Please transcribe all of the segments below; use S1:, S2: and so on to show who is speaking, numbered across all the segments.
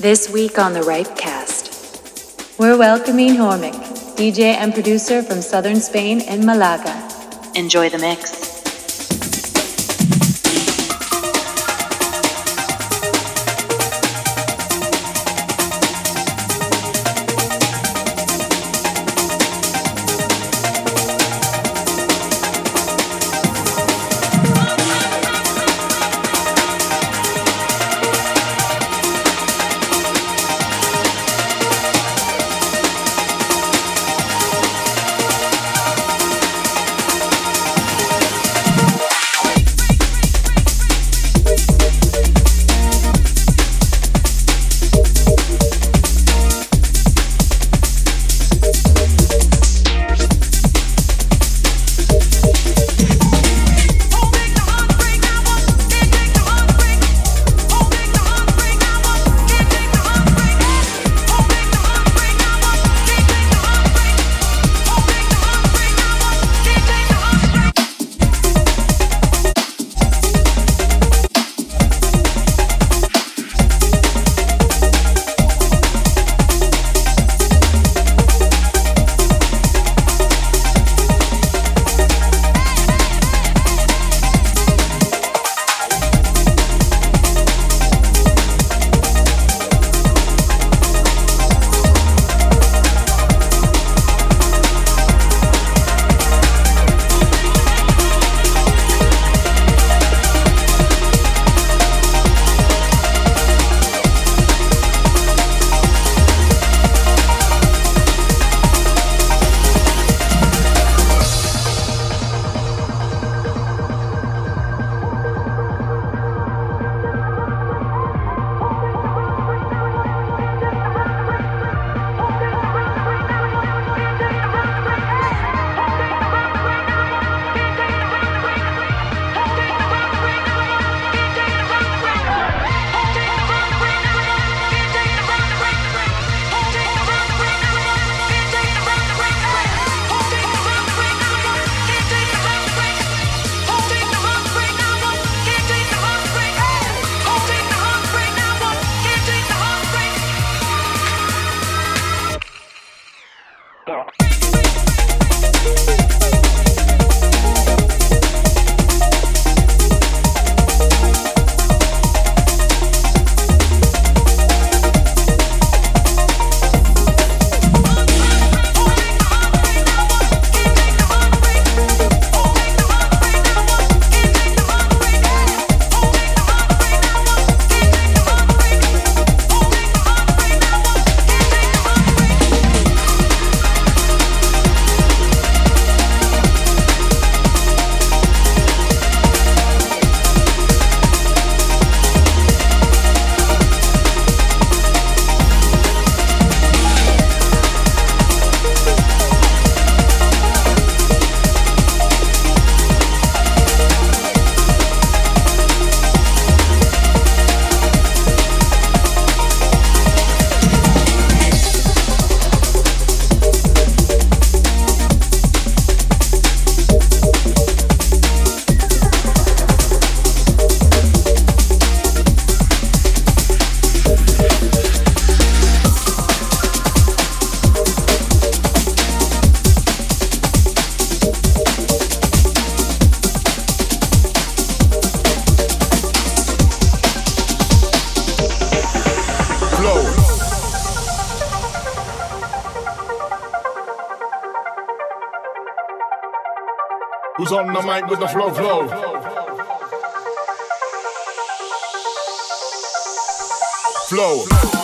S1: This week on the Ripecast, we're welcoming Hormic, DJ and producer from southern Spain and Malaga.
S2: Enjoy the mix.
S3: With the flow flow. Flow. Watch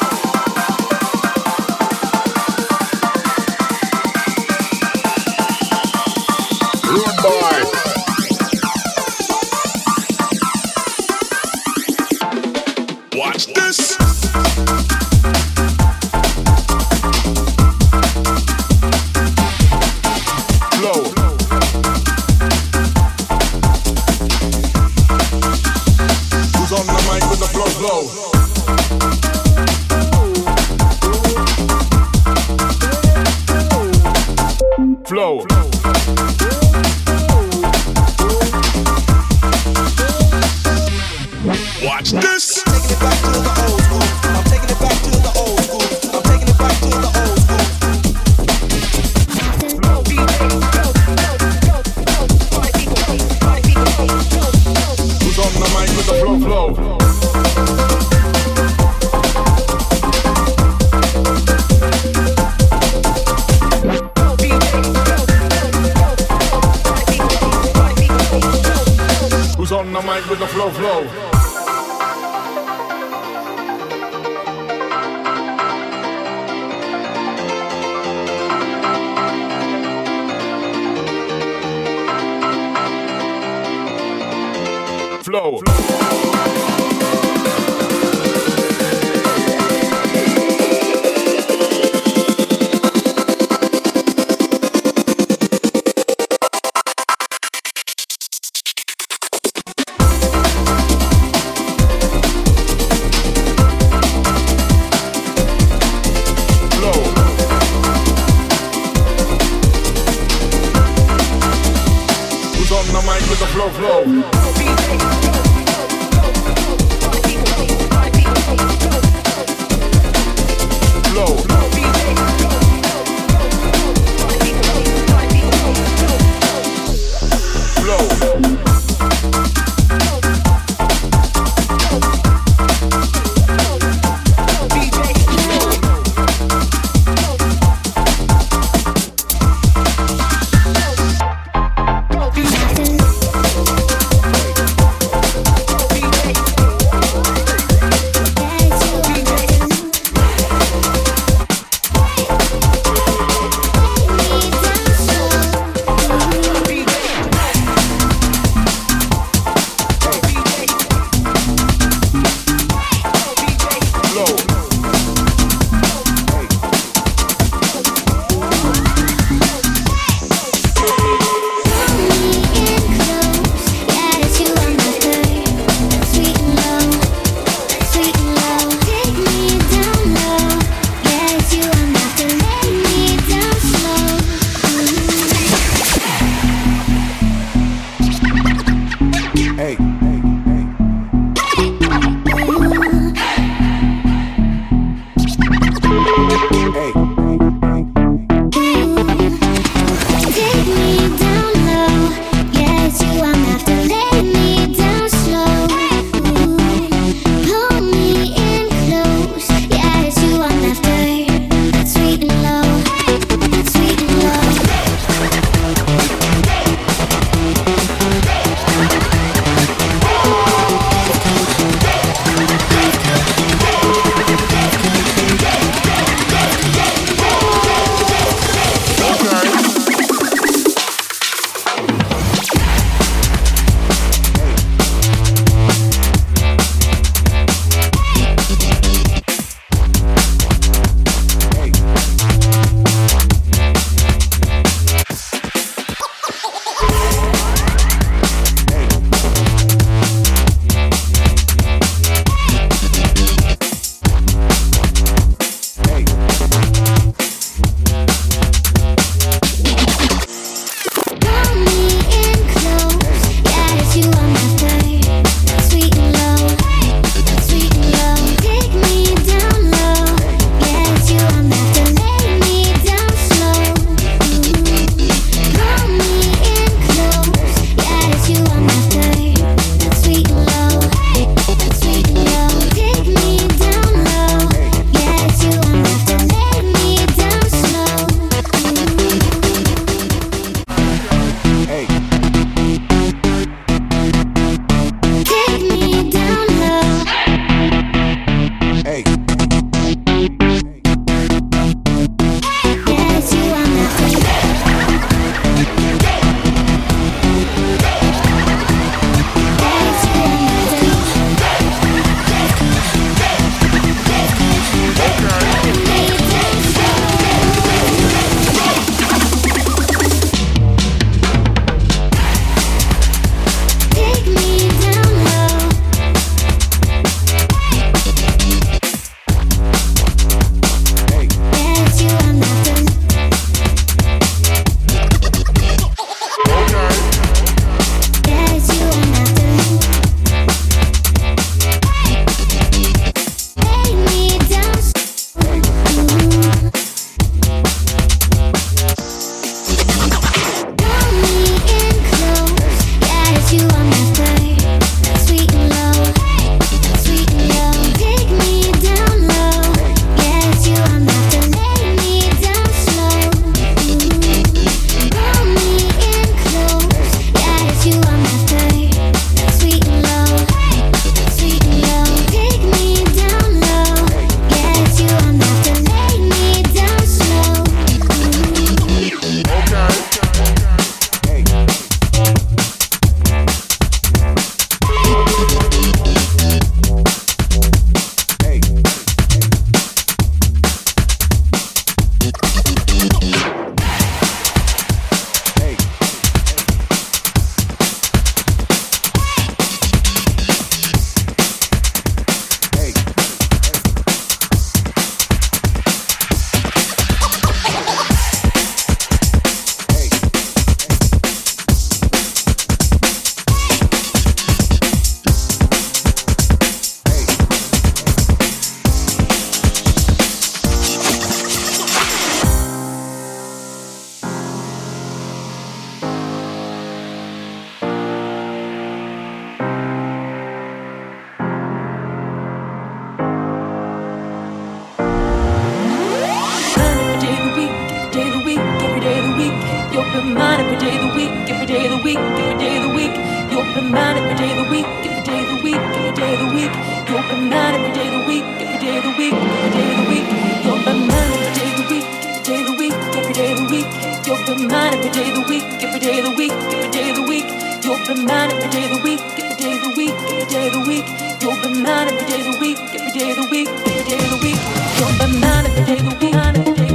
S4: day of the week, every day of the week. You open mind every day of the week, every day of the week, every day of the week. You open mind every day of the week, every day of the week, every day of the week. You open mind every day of the week, every day of the week, every day of the week. You open mind every day of the week, every day of the week, every day of the week. You open mind every day of the week, every day of the week, every day of the week. You open mind every day of the week, every day of the week, every day of the week. You open mind every day of the week, every day of the week,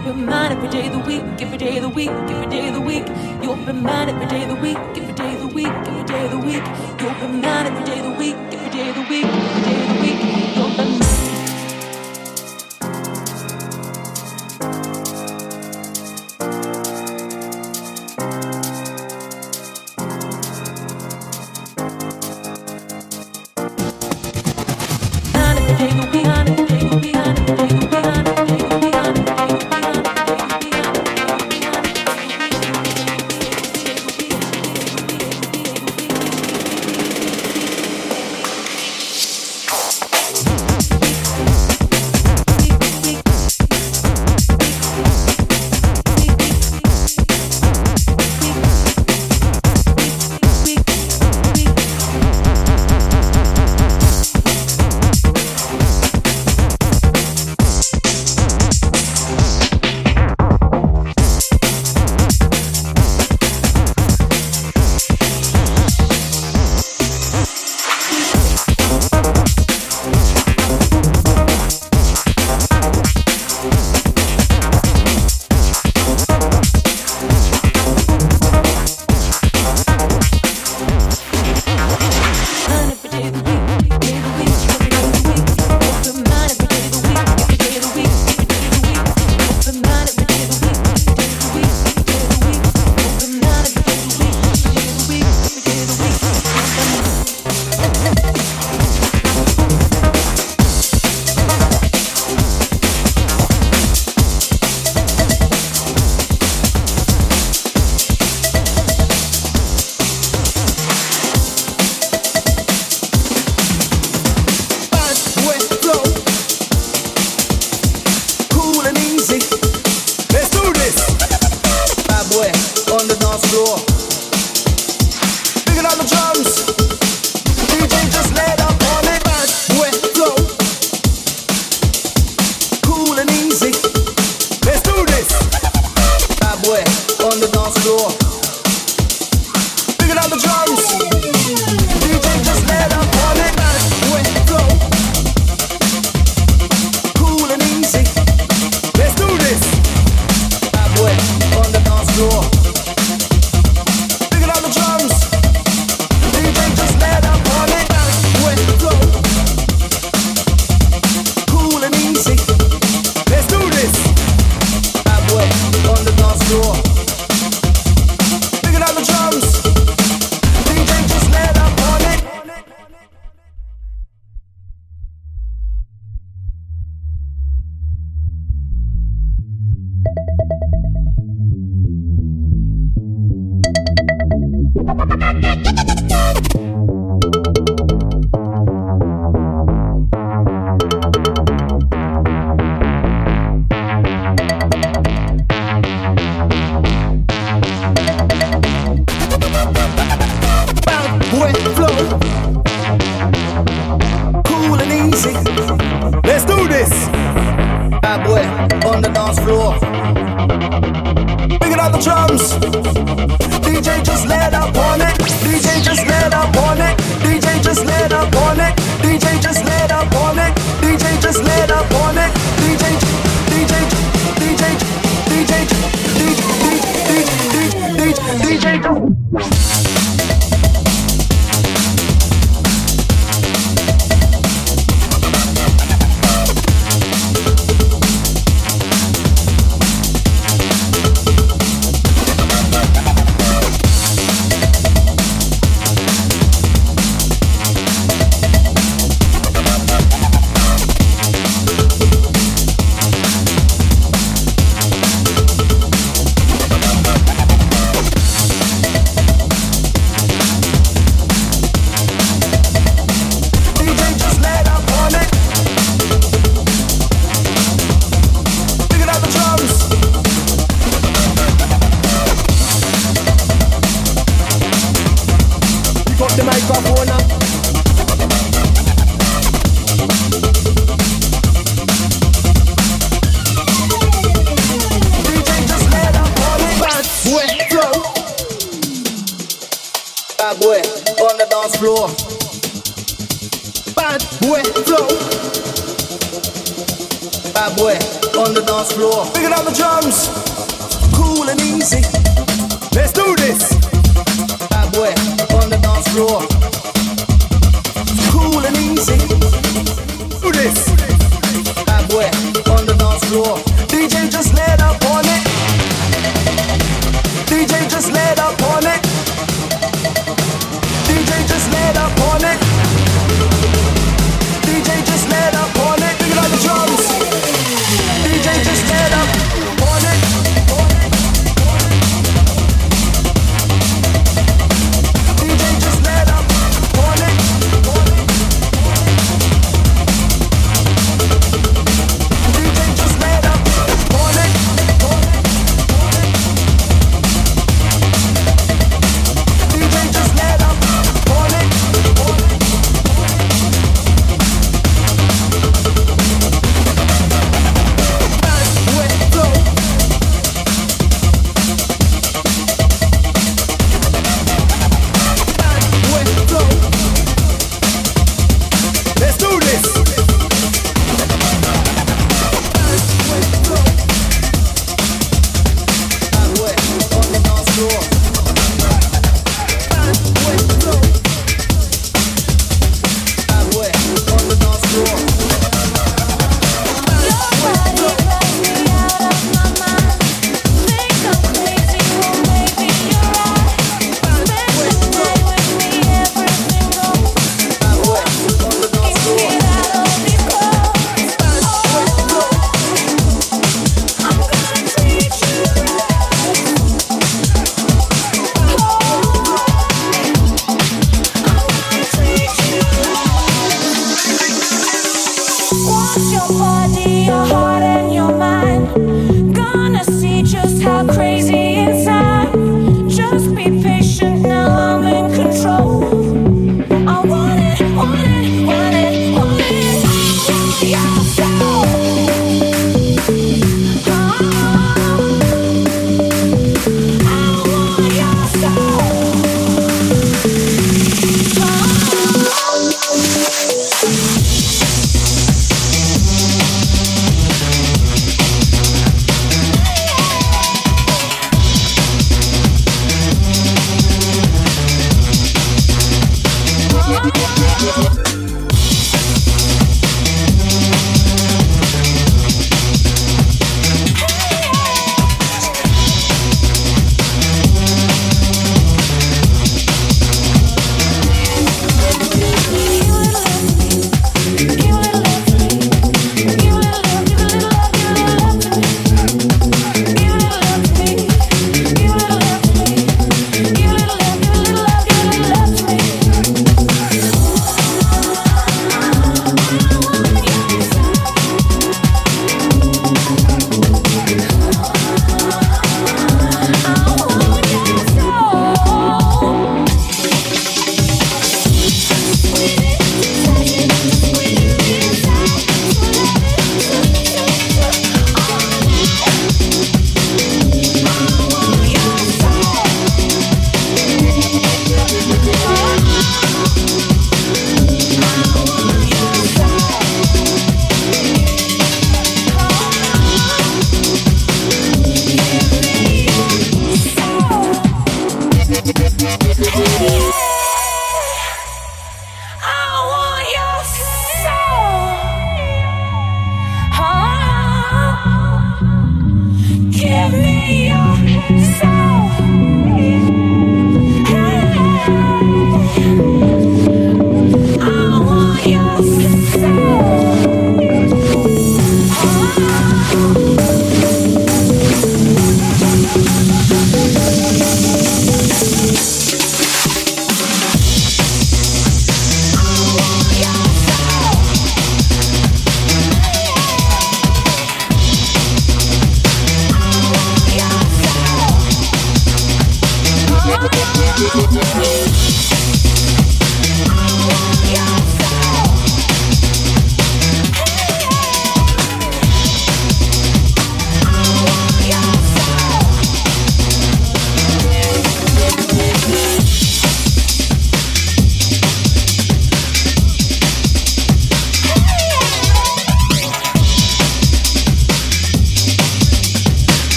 S4: open mind every day of the week, every day of the week, every day of the week. You open mind every day of the week, every day of the week, every day of the week. You open mind every day of the week, every day of the week, every day of the week.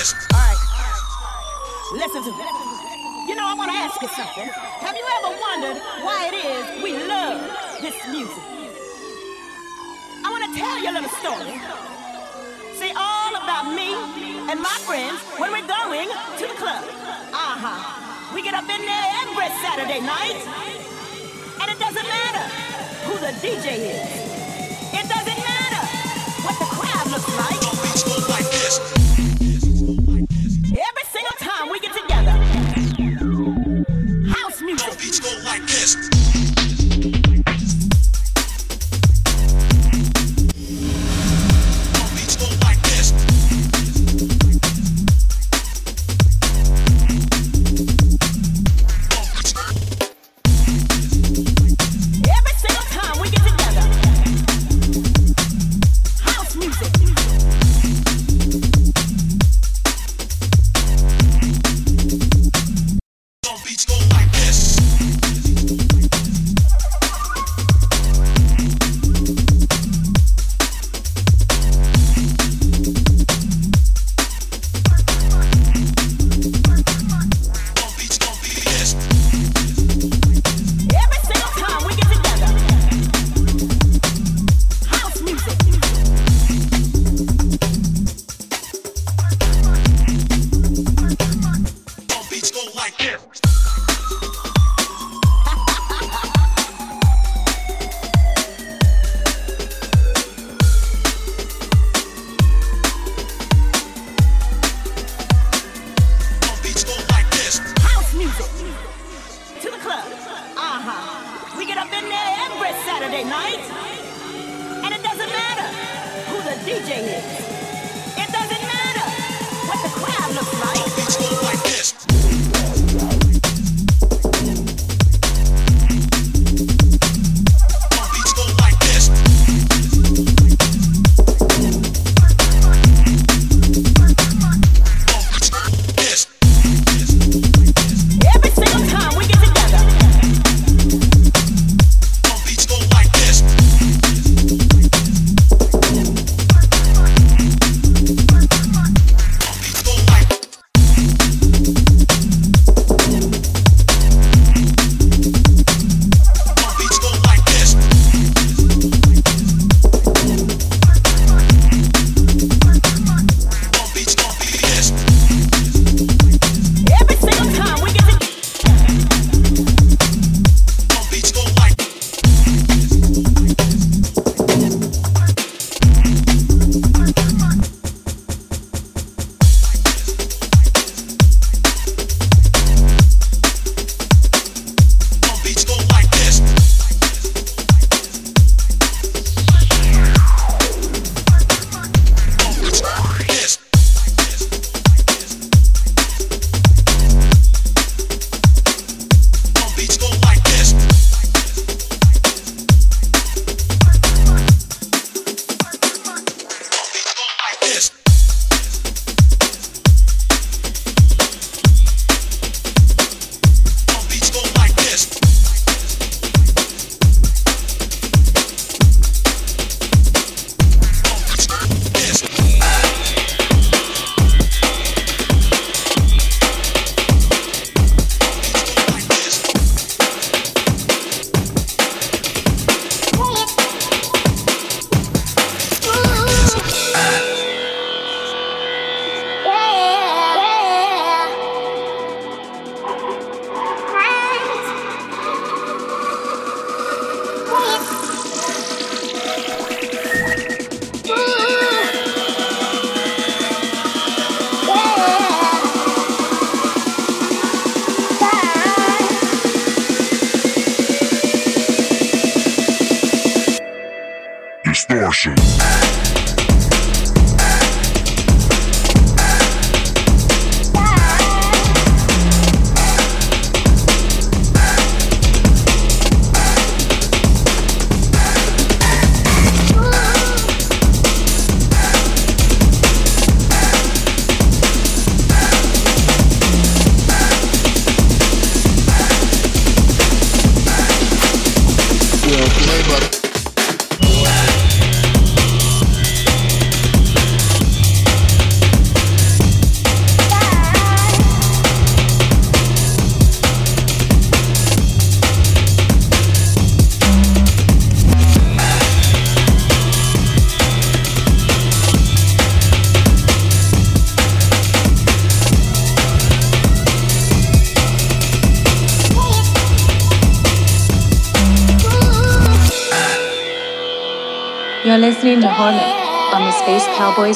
S5: this.
S6: All right. Listen to me. You know, I want to ask you something. Have you ever wondered why it is we love this music? I want to tell you a little story. See, all about me and my friends when we're going to the club. Uh-huh. We get up in there every Saturday night. And it doesn't matter who the DJ is. It doesn't matter what the crowd looks like. single time we get together. House music. Beats go like this. 建议。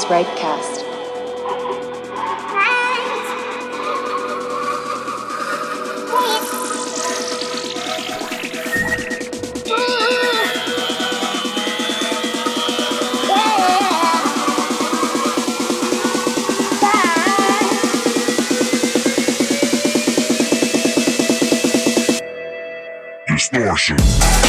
S1: News Rightcast.
S7: Distortion.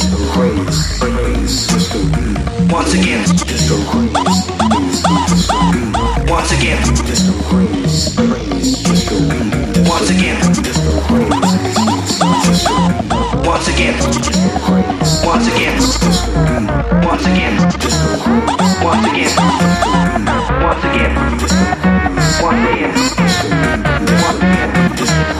S8: Once Disco Craze, Craze, Disco Beat. Once again, Disco Craze, Craze, Disco Beat. Once again, Disco Craze, Craze, Disco Beat. Once again, Disco Craze, Disco Beat. Once again, Disco Craze, once again, Disco Beat. Once again, Disco Craze, once again, Disco Beat. Once again, Disco Craze, once again, Disco Beat. Once again, Disco Craze, once again, Disco Beat.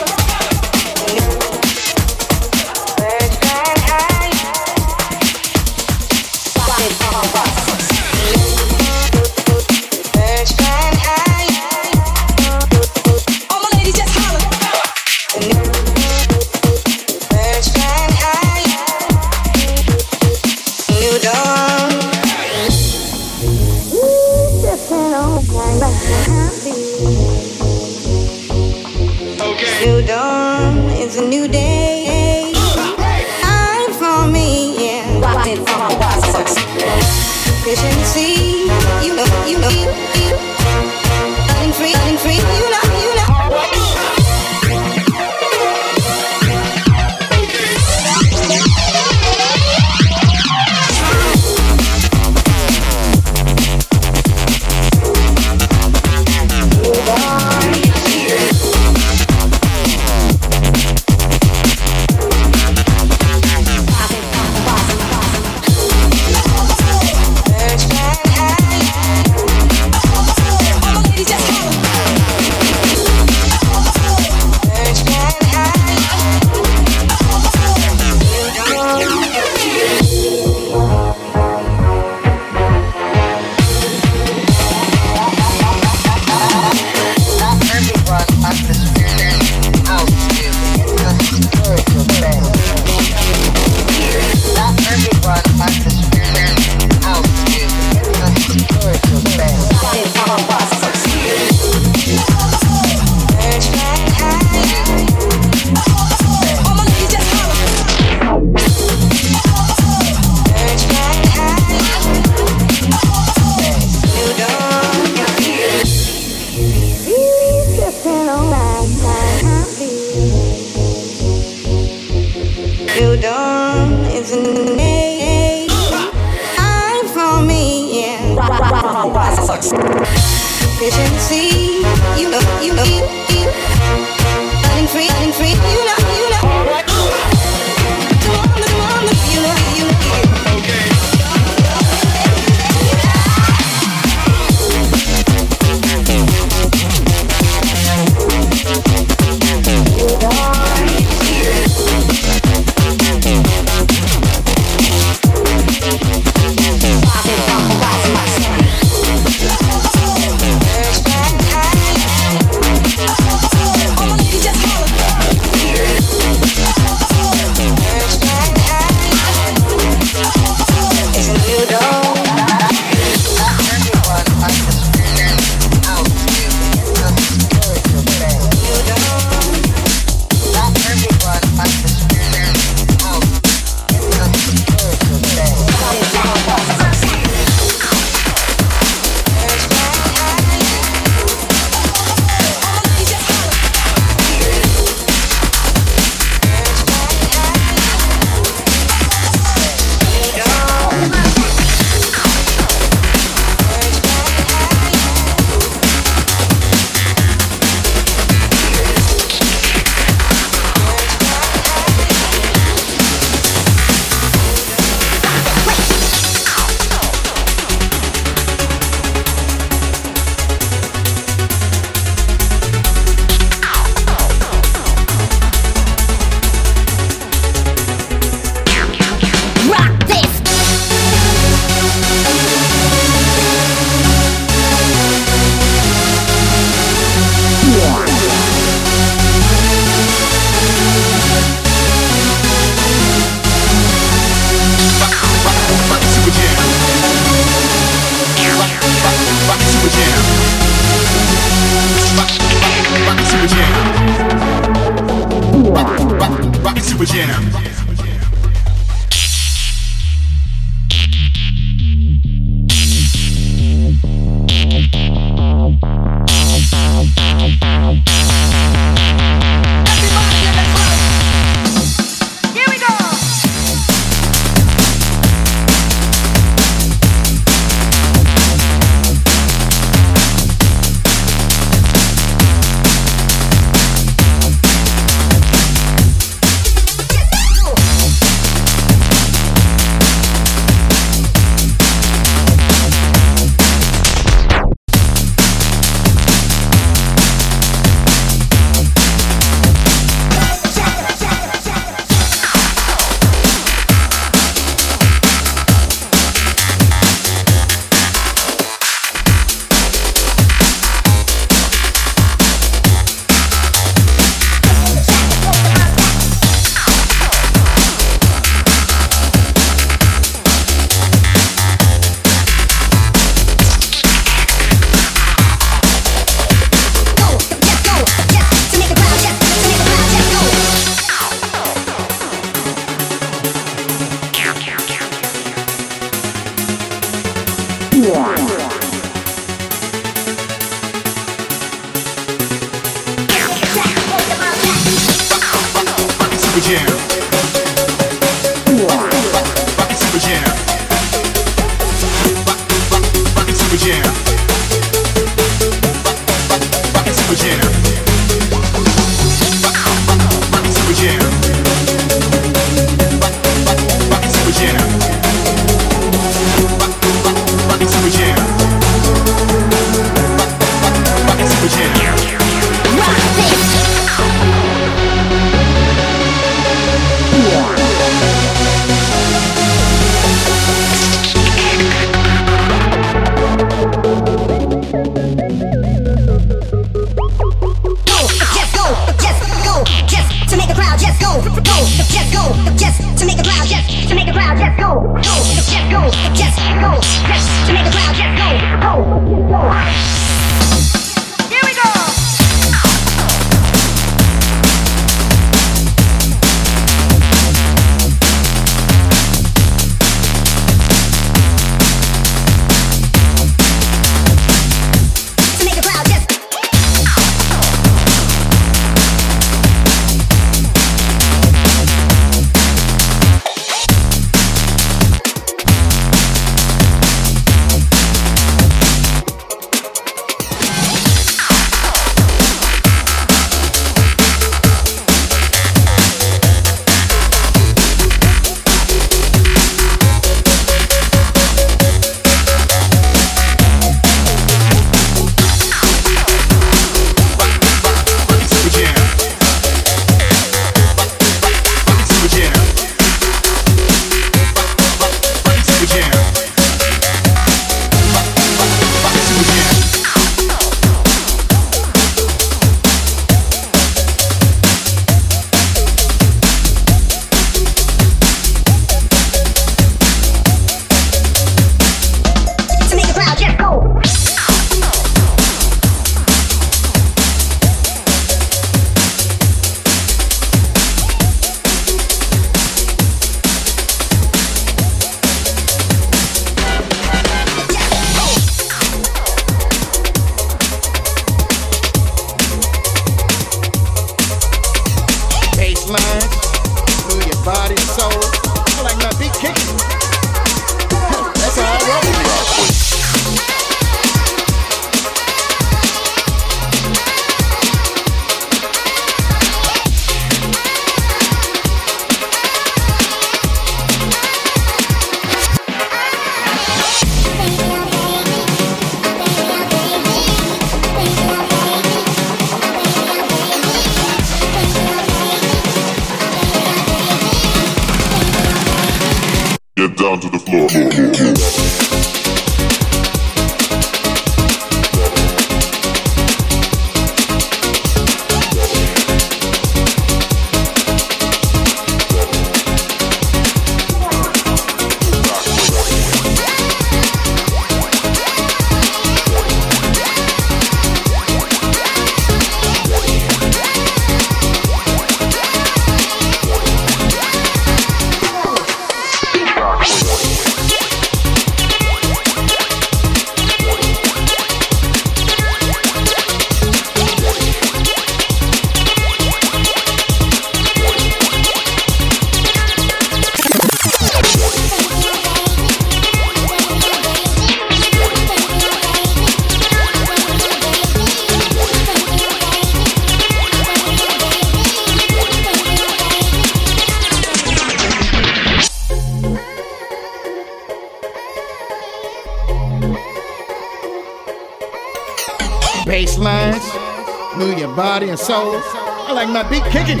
S9: Kicking.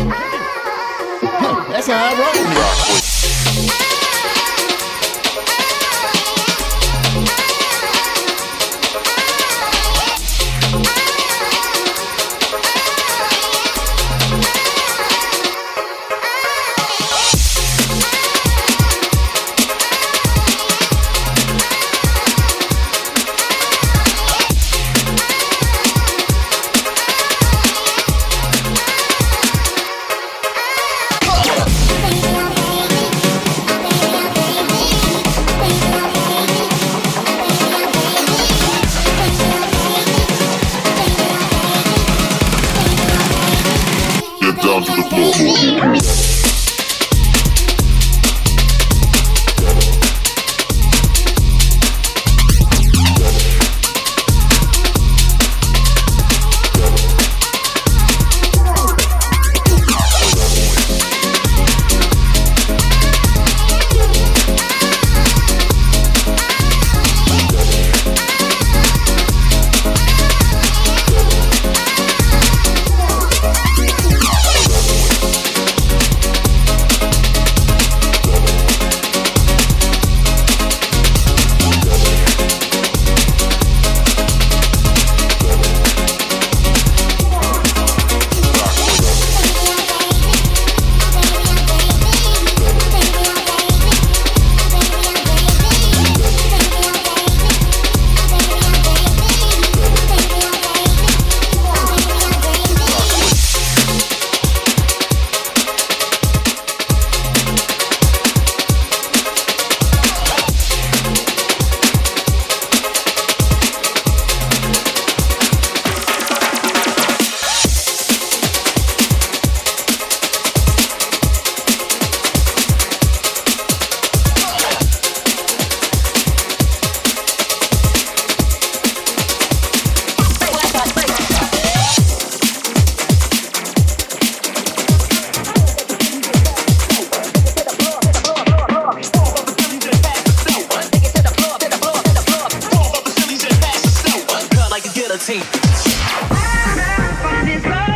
S10: this love.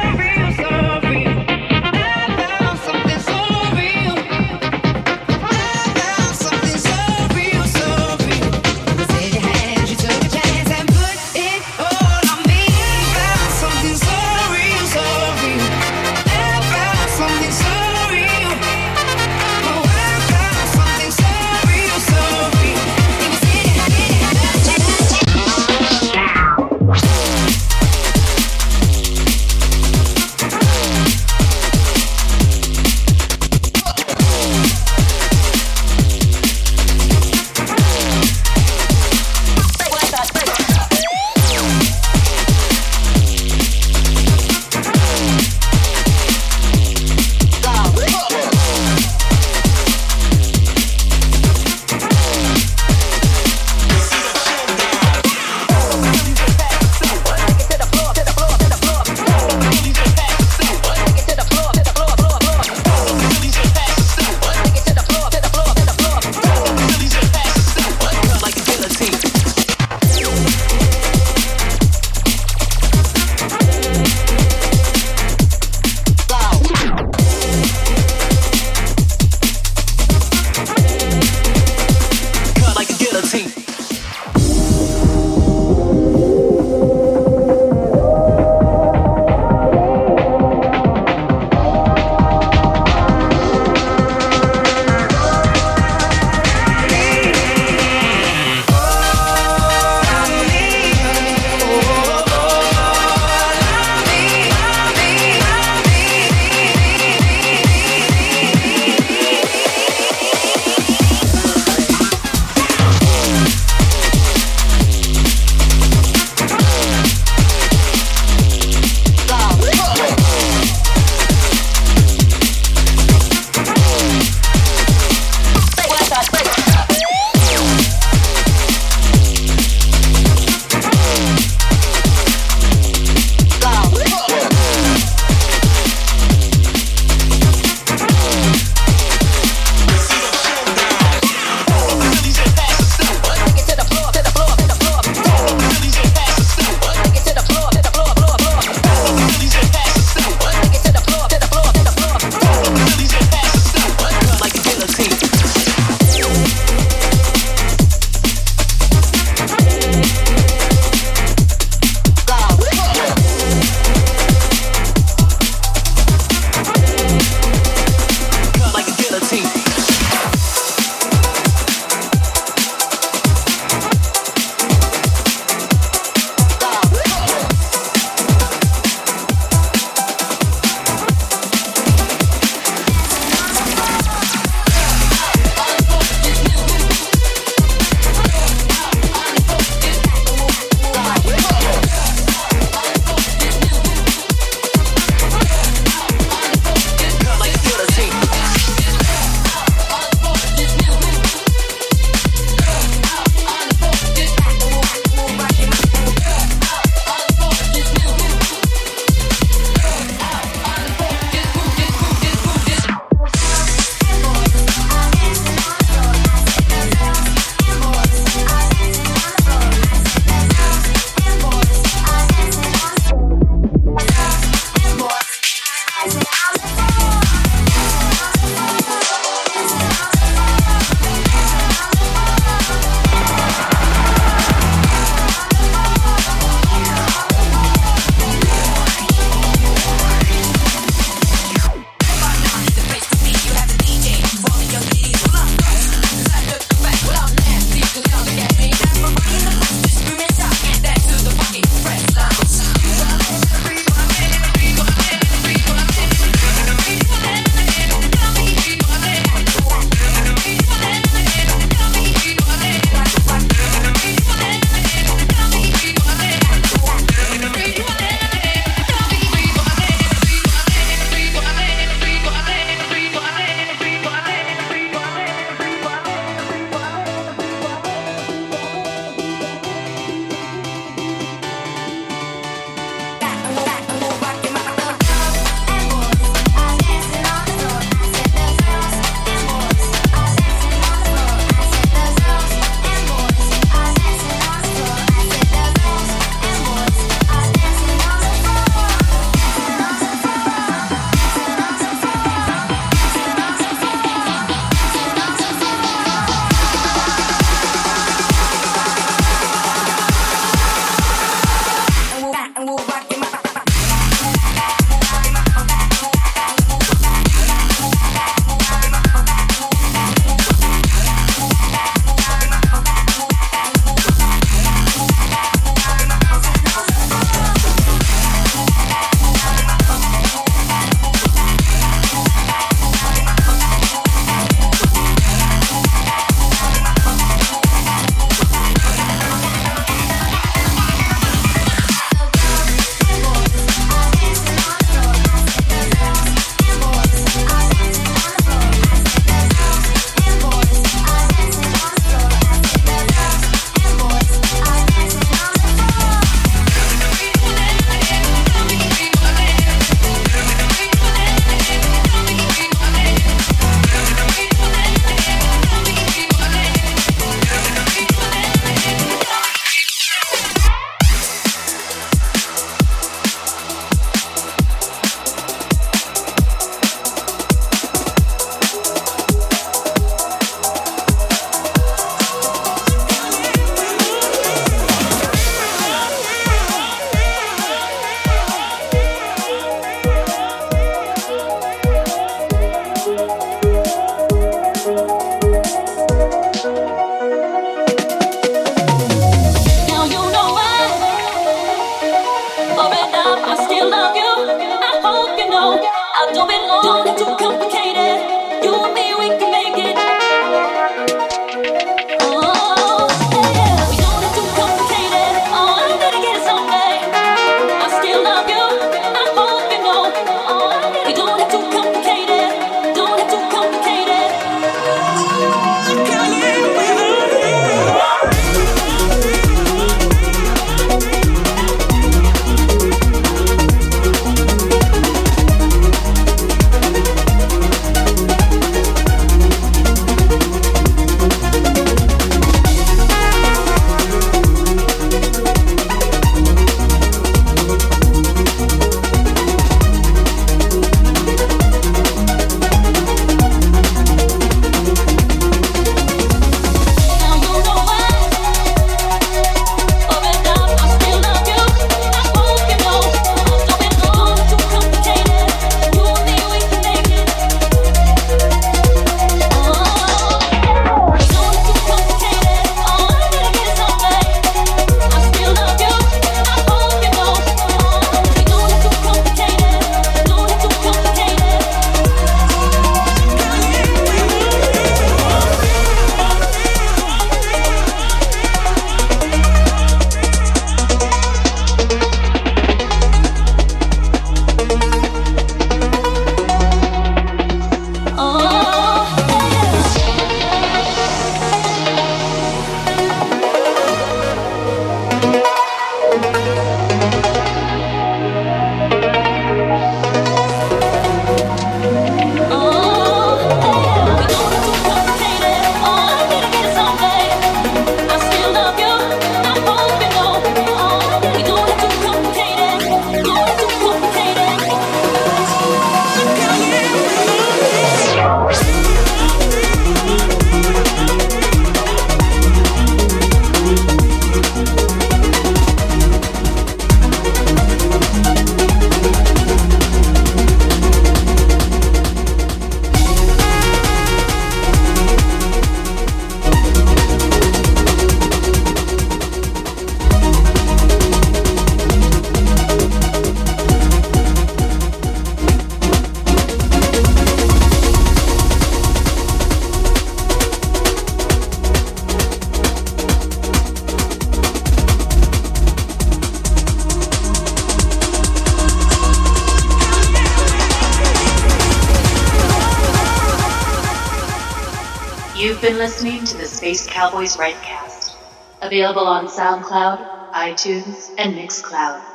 S2: Cowboys Rightcast, available on SoundCloud, iTunes, and Mixcloud.